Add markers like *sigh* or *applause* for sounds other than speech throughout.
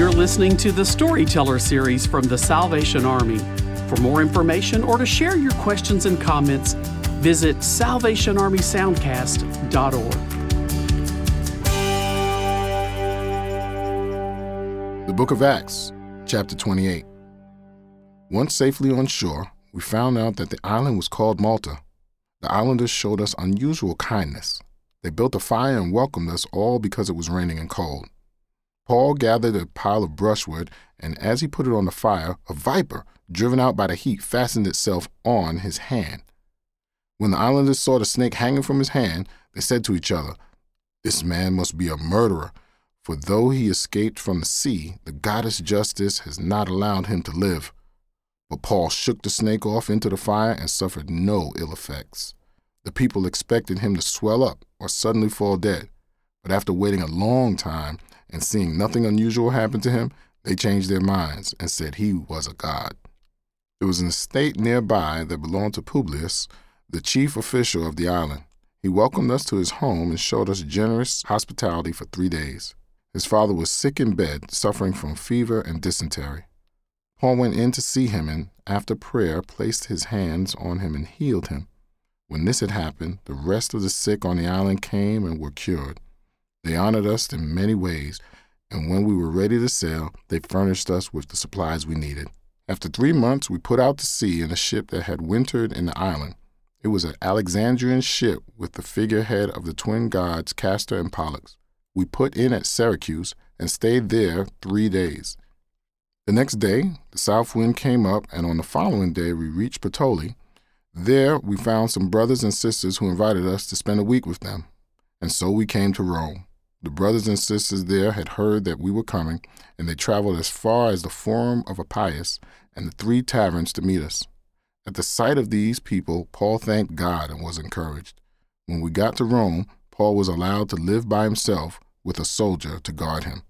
You're listening to the Storyteller series from the Salvation Army. For more information or to share your questions and comments, visit salvationarmysoundcast.org. The Book of Acts, chapter 28. Once safely on shore, we found out that the island was called Malta. The islanders showed us unusual kindness. They built a fire and welcomed us all because it was raining and cold. Paul gathered a pile of brushwood, and as he put it on the fire, a viper, driven out by the heat, fastened itself on his hand. When the islanders saw the snake hanging from his hand, they said to each other, This man must be a murderer, for though he escaped from the sea, the goddess Justice has not allowed him to live. But Paul shook the snake off into the fire and suffered no ill effects. The people expected him to swell up or suddenly fall dead, but after waiting a long time and seeing nothing unusual happen to him, they changed their minds and said he was a god. There was an estate nearby that belonged to Publius, the chief official of the island. He welcomed us to his home and showed us generous hospitality for three days. His father was sick in bed, suffering from fever and dysentery. Paul went in to see him and, after prayer, placed his hands on him and healed him. When this had happened, the rest of the sick on the island came and were cured. They honored us in many ways, and when we were ready to sail, they furnished us with the supplies we needed. After three months, we put out to sea in a ship that had wintered in the island. It was an Alexandrian ship with the figurehead of the twin gods Castor and Pollux. We put in at Syracuse and stayed there three days. The next day, the south wind came up, and on the following day, we reached Puteoli. There, we found some brothers and sisters who invited us to spend a week with them. And so we came to Rome. The brothers and sisters there had heard that we were coming, and they traveled as far as the Forum of Appius and the three taverns to meet us. At the sight of these people, Paul thanked God and was encouraged. When we got to Rome, Paul was allowed to live by himself with a soldier to guard him.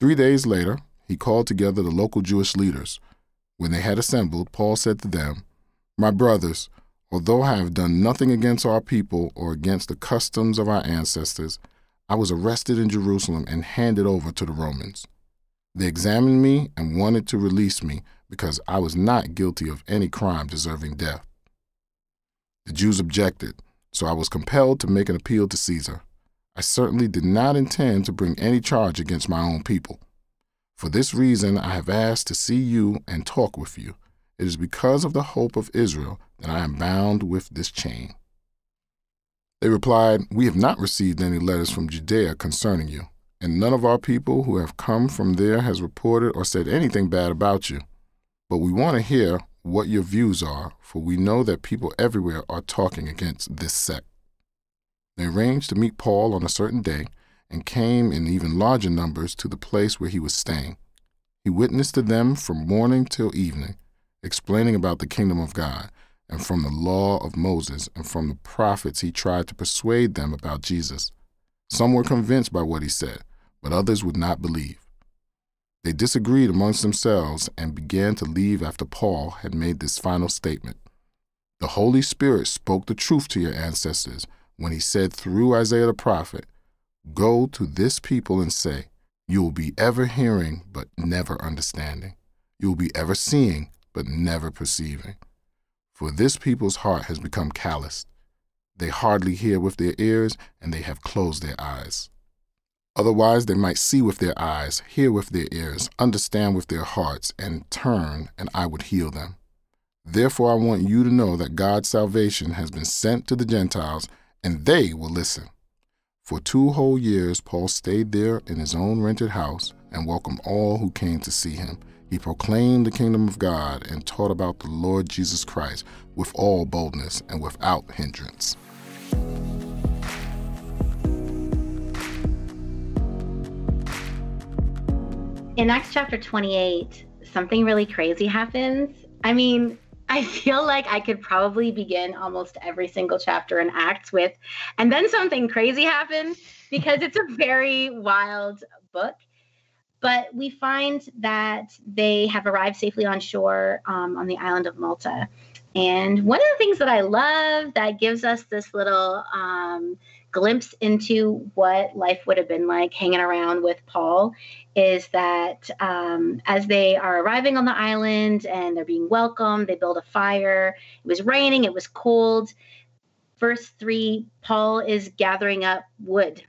Three days later, he called together the local Jewish leaders. When they had assembled, Paul said to them, My brothers, although I have done nothing against our people or against the customs of our ancestors, I was arrested in Jerusalem and handed over to the Romans. They examined me and wanted to release me because I was not guilty of any crime deserving death. The Jews objected, so I was compelled to make an appeal to Caesar. I certainly did not intend to bring any charge against my own people. For this reason, I have asked to see you and talk with you. It is because of the hope of Israel that I am bound with this chain. They replied, We have not received any letters from Judea concerning you, and none of our people who have come from there has reported or said anything bad about you. But we want to hear what your views are, for we know that people everywhere are talking against this sect. They arranged to meet Paul on a certain day and came in even larger numbers to the place where he was staying. He witnessed to them from morning till evening, explaining about the kingdom of God, and from the law of Moses and from the prophets he tried to persuade them about Jesus. Some were convinced by what he said, but others would not believe. They disagreed amongst themselves and began to leave after Paul had made this final statement. The Holy Spirit spoke the truth to your ancestors when he said through Isaiah the prophet, Go to this people and say, You will be ever hearing, but never understanding. You will be ever seeing, but never perceiving. For this people's heart has become calloused. They hardly hear with their ears, and they have closed their eyes. Otherwise, they might see with their eyes, hear with their ears, understand with their hearts, and turn, and I would heal them. Therefore, I want you to know that God's salvation has been sent to the Gentiles, and they will listen. For two whole years, Paul stayed there in his own rented house and welcomed all who came to see him. He proclaimed the kingdom of God and taught about the Lord Jesus Christ with all boldness and without hindrance. In Acts chapter 28, something really crazy happens. I mean, I feel like I could probably begin almost every single chapter in Acts with, and then something crazy happened because it's a very wild book. But we find that they have arrived safely on shore um, on the island of Malta. And one of the things that I love that gives us this little um, glimpse into what life would have been like hanging around with Paul is that um, as they are arriving on the island and they're being welcomed, they build a fire. It was raining, it was cold. Verse three, Paul is gathering up wood.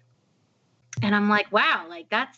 And I'm like, wow, like that's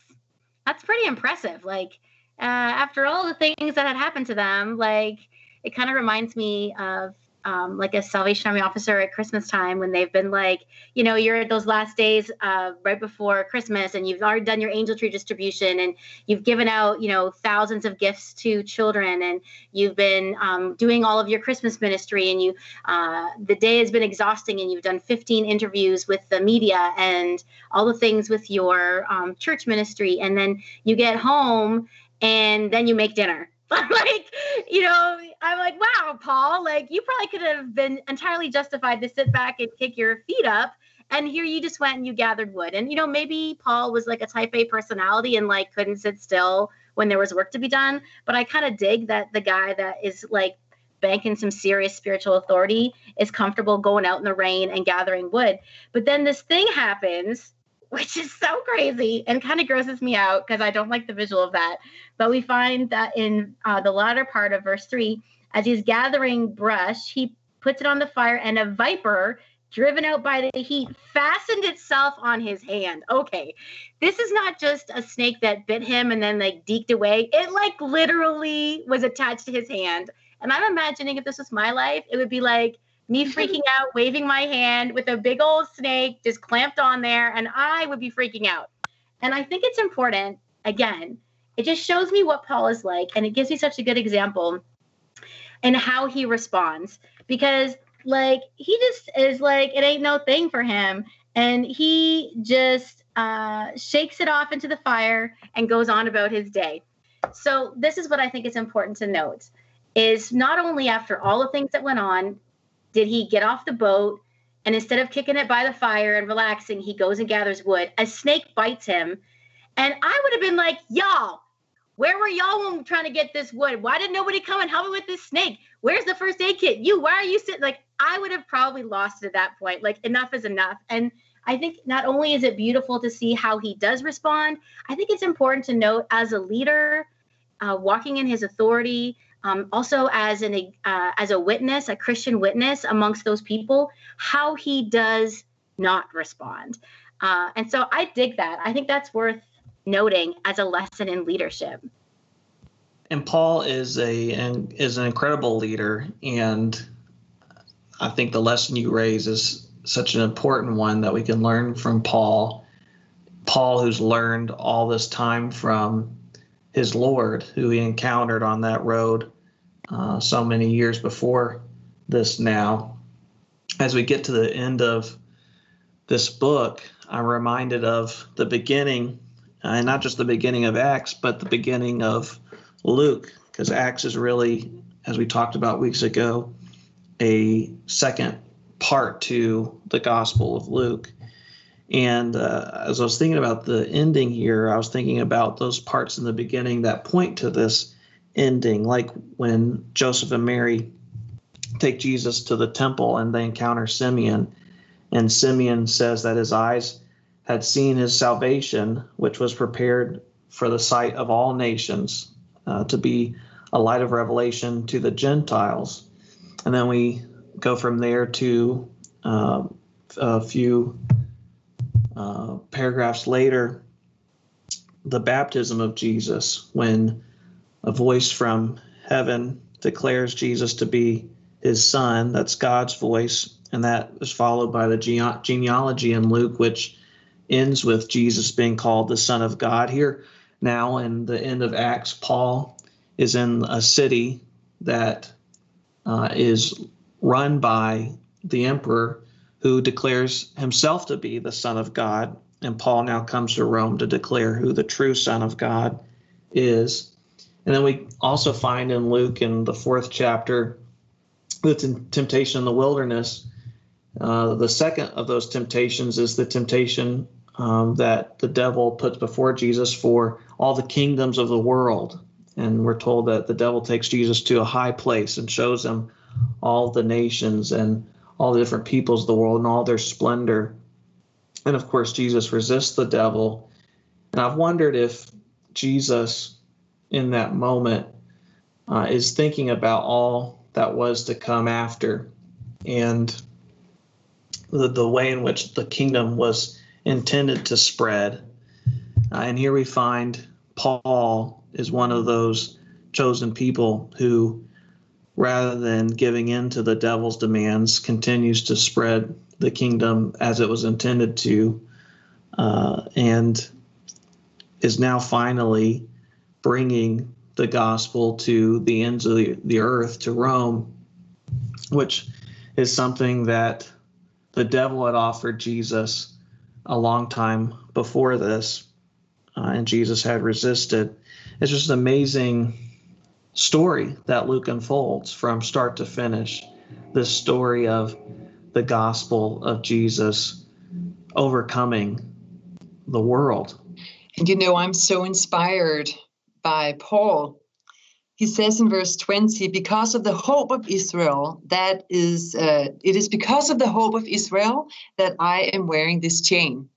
that's pretty impressive. Like uh, after all the things that had happened to them, like it kind of reminds me of um, like a Salvation Army officer at Christmas time when they've been like, you know, you're at those last days uh, right before Christmas and you've already done your angel tree distribution and you've given out, you know, thousands of gifts to children and you've been um, doing all of your Christmas ministry and you, uh, the day has been exhausting and you've done 15 interviews with the media and all the things with your um, church ministry. And then you get home and then you make dinner *laughs* I'm like, you know, I'm like, wow, Paul, like you probably could have been entirely justified to sit back and kick your feet up. And here you just went and you gathered wood. And, you know, maybe Paul was like a type A personality and like couldn't sit still when there was work to be done. But I kind of dig that the guy that is like banking some serious spiritual authority is comfortable going out in the rain and gathering wood. But then this thing happens which is so crazy and kind of grosses me out because I don't like the visual of that. But we find that in uh, the latter part of verse three, as he's gathering brush, he puts it on the fire, and a viper, driven out by the heat, fastened itself on his hand. Okay, this is not just a snake that bit him and then like deked away. It like literally was attached to his hand. And I'm imagining if this was my life, it would be like me freaking out, waving my hand with a big old snake just clamped on there, and I would be freaking out. And I think it's important, again, it just shows me what Paul is like, and it gives me such a good example and how he responds because, like, he just is like, it ain't no thing for him. And he just uh, shakes it off into the fire and goes on about his day. So, this is what I think is important to note is not only after all the things that went on did he get off the boat and instead of kicking it by the fire and relaxing, he goes and gathers wood. A snake bites him. And I would have been like, y'all, where were y'all when we're trying to get this wood? Why did nobody come and help me with this snake? Where's the first aid kit? You, why are you sitting? Like, I would have probably lost it at that point. Like, enough is enough. And I think not only is it beautiful to see how he does respond, I think it's important to note as a leader, uh, walking in his authority, um, also as an uh, as a witness, a Christian witness amongst those people, how he does not respond. Uh, and so I dig that. I think that's worth noting as a lesson in leadership. And Paul is a an, is an incredible leader, and I think the lesson you raise is such an important one that we can learn from Paul. Paul, who's learned all this time from his Lord, who he encountered on that road uh, so many years before this now. As we get to the end of this book, I'm reminded of the beginning, and not just the beginning of Acts, but the beginning of Luke, because Acts is really, as we talked about weeks ago, a second part to the Gospel of Luke. And uh, as I was thinking about the ending here, I was thinking about those parts in the beginning that point to this ending, like when Joseph and Mary take Jesus to the temple and they encounter Simeon. And Simeon says that his eyes had seen his salvation, which was prepared for the sight of all nations uh, to be a light of revelation to the Gentiles. And then we go from there to uh, a few uh, paragraphs later the baptism of Jesus when a voice from heaven declares Jesus to be his son. That's God's voice. And that is followed by the gene- genealogy in Luke, which ends with Jesus being called the Son of God. Here now, in the end of Acts, Paul is in a city that uh, is run by the emperor who declares himself to be the Son of God. And Paul now comes to Rome to declare who the true Son of God is. And then we also find in Luke in the fourth chapter the temptation in the wilderness. Uh, the second of those temptations is the temptation um, that the devil puts before Jesus for all the kingdoms of the world. And we're told that the devil takes Jesus to a high place and shows him all the nations and all the different peoples of the world and all their splendor. And of course, Jesus resists the devil. And I've wondered if Jesus, in that moment, uh, is thinking about all that was to come after and the, the way in which the kingdom was intended to spread. Uh, and here we find Paul is one of those chosen people who, rather than giving in to the devil's demands, continues to spread the kingdom as it was intended to, uh, and is now finally bringing the gospel to the ends of the, the earth, to Rome, which is something that the devil had offered Jesus a long time before this, uh, and Jesus had resisted. It's just an amazing story that Luke unfolds from start to finish. This story of the gospel of Jesus overcoming the world. And you know, I'm so inspired by Paul. He says in verse 20, because of the hope of Israel, that is, uh, it is because of the hope of Israel that I am wearing this chain.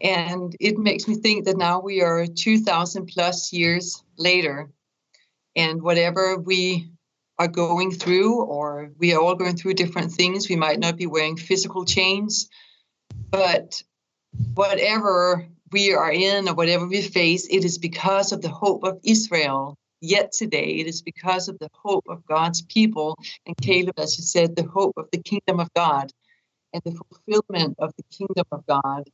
And it makes me think that now we are 2,000 plus years later, and whatever we are going through, or we are all going through different things, we might not be wearing physical chains, but whatever we are in or whatever we face, it is because of the hope of Israel. Yet today, it is because of the hope of God's people. And Caleb, as you said, the hope of the kingdom of God and the fulfillment of the kingdom of God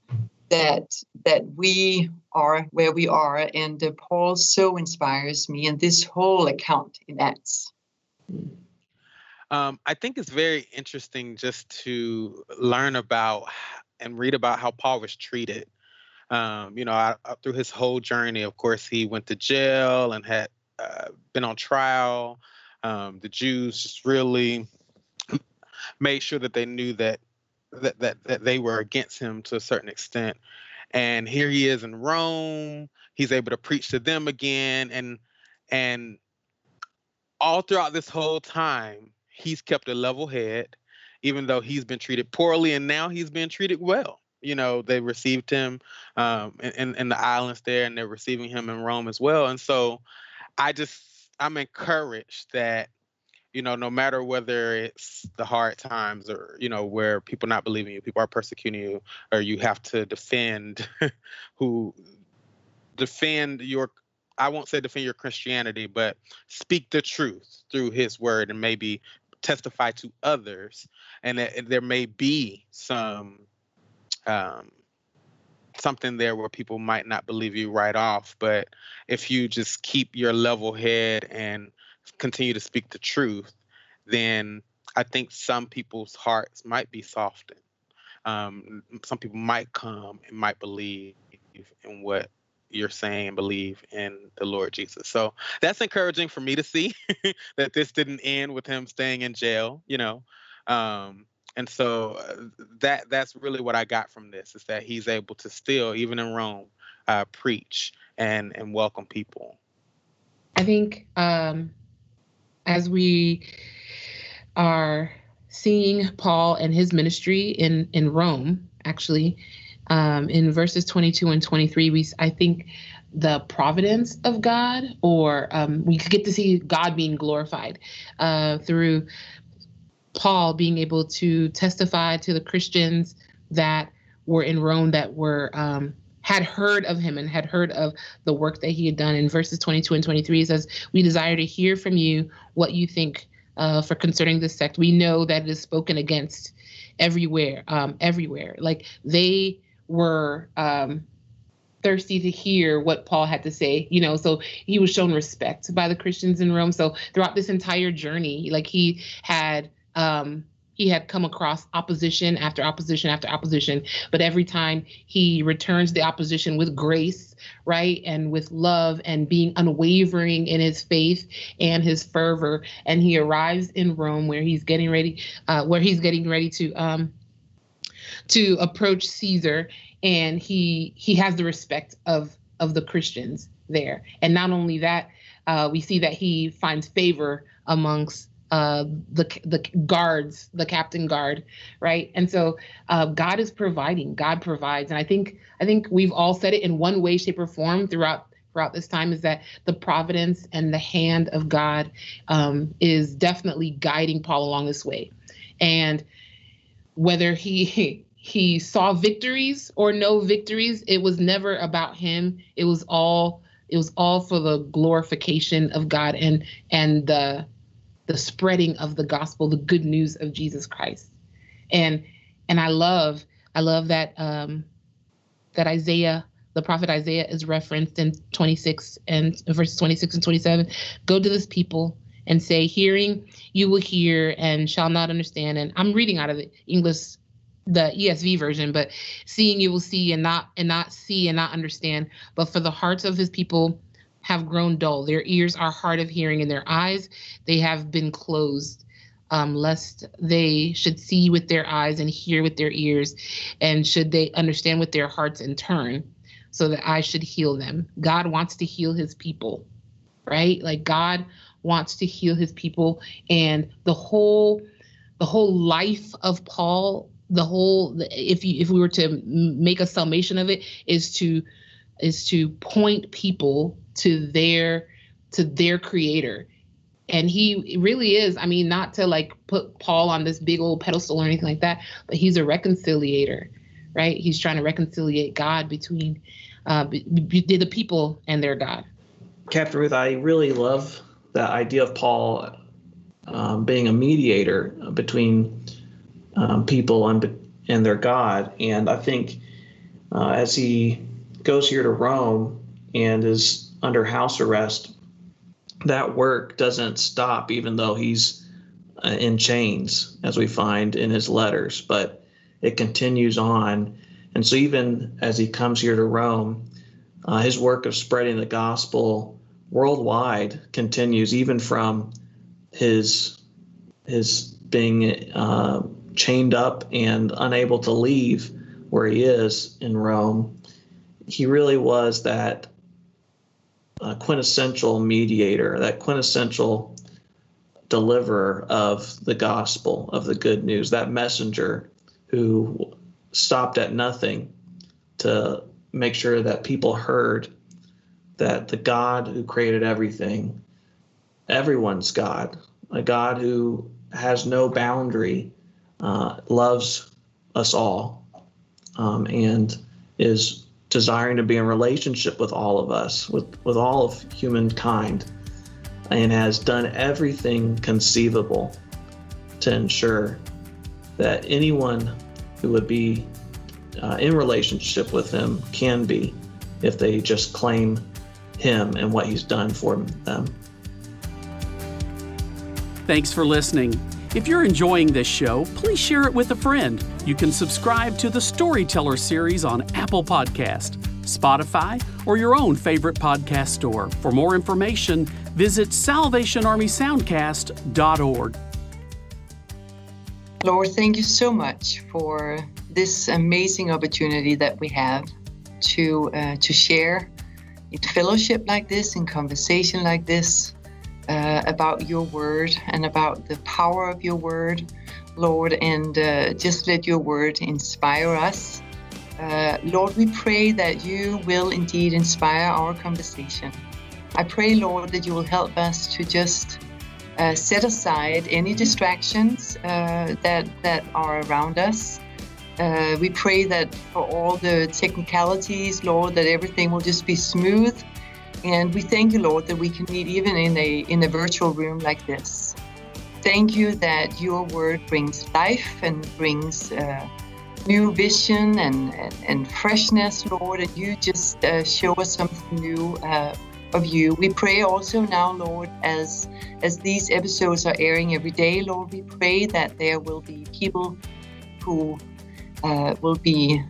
that that we are where we are. And uh, Paul so inspires me in this whole account in Acts. Um, I think it's very interesting just to learn about and read about how Paul was treated um, you know, I, I, through his whole journey, of course, he went to jail and had uh, been on trial. Um, the Jews just really *clears throat* made sure that they knew that, that that that they were against him to a certain extent. And here he is in Rome. He's able to preach to them again, and and all throughout this whole time, he's kept a level head, even though he's been treated poorly, and now he's been treated well you know they received him um, in, in the islands there and they're receiving him in rome as well. And so i just i'm encouraged that you know no matter whether it's the hard times or you know where people not believing you people are persecuting you or you have to defend *laughs* who defend your i won't say defend your christianity but speak the truth through his word and maybe testify to others. And that there may be some um, something there where people might not believe you right off. But if you just keep your level head and continue to speak the truth, then I think some people's hearts might be softened. Um, some people might come and might believe in what you're saying and believe in the Lord Jesus. So that's encouraging for me to see *laughs* that this didn't end with him staying in jail, you know. Um, and so uh, that that's really what I got from this is that he's able to still, even in Rome, uh, preach and and welcome people. I think um, as we are seeing Paul and his ministry in in Rome, actually, um, in verses 22 and 23, we I think the providence of God, or um, we get to see God being glorified uh, through Paul being able to testify to the Christians that were in Rome that were um, had heard of him and had heard of the work that he had done. In verses 22 and 23, it says, "We desire to hear from you what you think uh, for concerning this sect. We know that it is spoken against everywhere, um, everywhere. Like they were." Um, thirsty to hear what Paul had to say, you know, so he was shown respect by the Christians in Rome. So throughout this entire journey, like he had um, he had come across opposition after opposition after opposition, but every time he returns the opposition with grace, right, and with love and being unwavering in his faith and his fervor, and he arrives in Rome where he's getting ready, uh, where he's getting ready to um, to approach Caesar, and he he has the respect of of the Christians there, and not only that, uh, we see that he finds favor amongst the the guards, the captain guard, right? And so uh, God is providing. God provides, and I think I think we've all said it in one way, shape, or form throughout throughout this time is that the providence and the hand of God um, is definitely guiding Paul along this way, and whether he *laughs* he saw victories or no victories, it was never about him. It was all it was all for the glorification of God and and the the spreading of the gospel, the good news of Jesus Christ. And and I love I love that um that Isaiah the prophet Isaiah is referenced in 26 and verses 26 and 27. Go to this people and say, Hearing you will hear and shall not understand. And I'm reading out of the English the ESV version, but seeing you will see and not and not see and not understand. But for the hearts of his people have grown dull. Their ears are hard of hearing, and their eyes they have been closed, um, lest they should see with their eyes and hear with their ears, and should they understand with their hearts and turn, so that I should heal them. God wants to heal his people, right? Like God wants to heal his people, and the whole the whole life of Paul the whole if you if we were to make a summation of it is to is to point people to their to their creator. And he really is i mean not to like put paul on this big old pedestal or anything like that but he's a reconciliator right? He's trying to reconciliate god between uh be, be, the people and their god. Captain ruth i really love that idea of paul um, being a mediator between um, people and and their God. And I think uh, as he goes here to Rome and is under house arrest, that work doesn't stop, even though he's uh, in chains, as we find in his letters. But it continues on. And so, even as he comes here to Rome, uh, his work of spreading the gospel worldwide continues, even from his his being uh, chained up and unable to leave where he is in Rome, he really was that uh, quintessential mediator, that quintessential deliverer of the gospel, of the good news, that messenger who stopped at nothing to make sure that people heard that the God who created everything, everyone's God, a God who has no boundary uh, loves us all um, and is desiring to be in relationship with all of us, with, with all of humankind, and has done everything conceivable to ensure that anyone who would be uh, in relationship with him can be if they just claim him and what he's done for them. Thanks for listening. If you're enjoying this show, please share it with a friend. You can subscribe to the Storyteller series on Apple Podcast, Spotify, or your own favorite podcast store. For more information, visit salvationarmysoundcast.org. Lord, thank you so much for this amazing opportunity that we have to uh, to share in fellowship like this, in conversation like this, uh, about your word and about the power of your word, Lord, and uh, just let your word inspire us. Uh, Lord, we pray that you will indeed inspire our conversation. I pray, Lord, that you will help us to just uh, set aside any distractions uh, that that are around us. Uh, we pray that for all the technicalities, Lord, that everything will just be smooth and we thank you, Lord, that we can meet even in a in a virtual room like this. Thank you that your word brings life and brings uh, new vision and, and, and, freshness, Lord, and you just uh, show us something new uh, of you. We pray also now, Lord, as as these episodes are airing every day, Lord, we pray that there will be people who uh, will be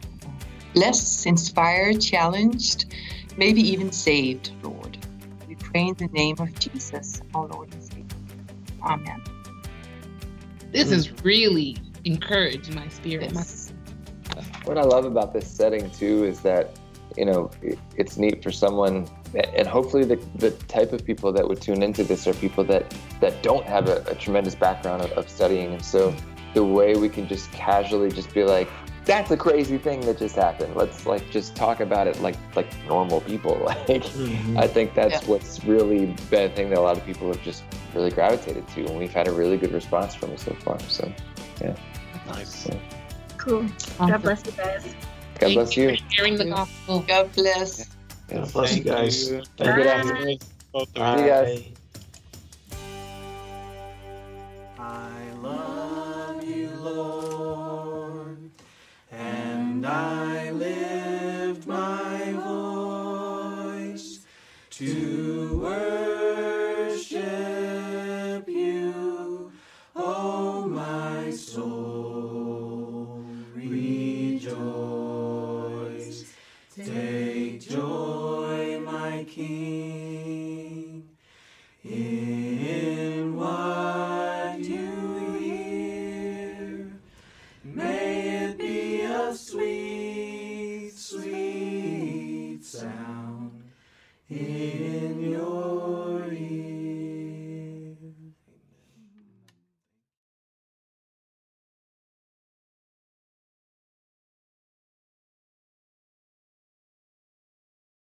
less inspired, challenged, maybe even saved, Lord. We pray in the name of Jesus, our Lord and Savior. Amen. This hmm. has really encouraged my spirit. Yes. What I love about this setting too is that you know, it's neat for someone, and hopefully the, the type of people that would tune into this are people that, that don't have a, a tremendous background of, of studying. And so the way we can just casually just be like, that's a crazy thing that just happened. Let's like just talk about it like like normal people. *laughs* Like mm-hmm. I think that's yeah. what's really been a thing that a lot of people have just really gravitated to, and we've had a really good response from it so far. So yeah, nice, yeah. cool. God bless you guys. God bless you. Sharing the gospel. God bless. God bless you guys. You. Good afternoon. Bye. See you guys. I and I